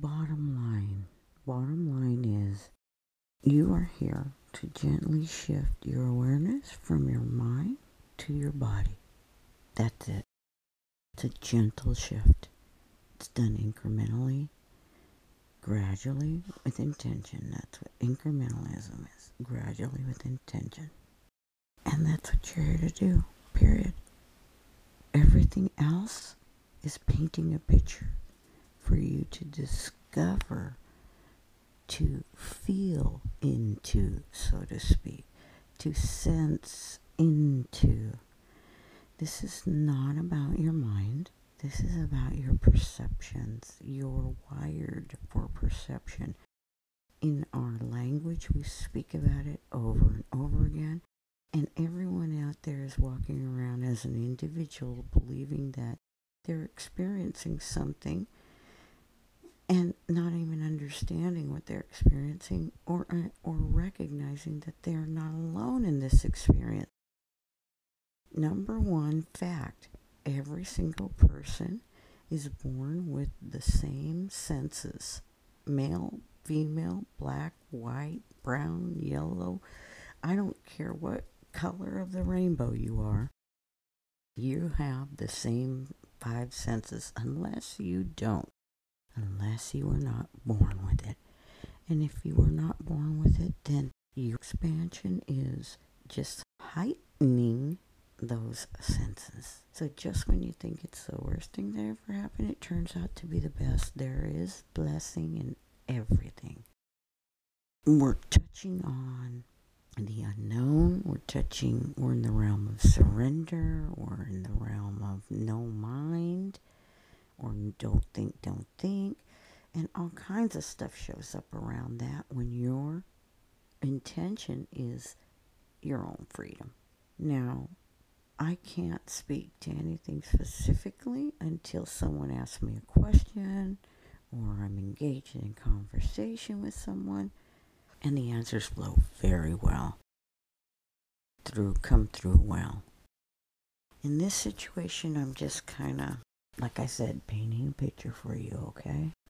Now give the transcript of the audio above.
bottom line. Bottom line is you are here to gently shift your awareness from your mind to your body. That's it. It's a gentle shift. It's done incrementally, gradually, with intention. That's what incrementalism is. Gradually, with intention. And that's what you're here to do, period. Everything else is painting a picture for you to discover, to feel into, so to speak, to sense into. This is not about your mind. This is about your perceptions. You're wired for perception. In our language, we speak about it over and over again. And everyone out there is walking around as an individual believing that they're experiencing something and not even understanding what they're experiencing or uh, or recognizing that they're not alone in this experience. Number 1 fact, every single person is born with the same senses. Male, female, black, white, brown, yellow. I don't care what color of the rainbow you are. You have the same five senses unless you don't, unless you were not born with it. And if you were not born with it, then your expansion is just heightening those senses. So just when you think it's the worst thing that ever happened, it turns out to be the best. There is blessing in everything. We're touching on the unknown. We're touching, we're in the realm of surrender, or in the realm of no mind, don't think, don't think. And all kinds of stuff shows up around that when your intention is your own freedom. Now, I can't speak to anything specifically until someone asks me a question or I'm engaged in conversation with someone and the answers flow very well through come through well in this situation i'm just kind of like i said painting a picture for you okay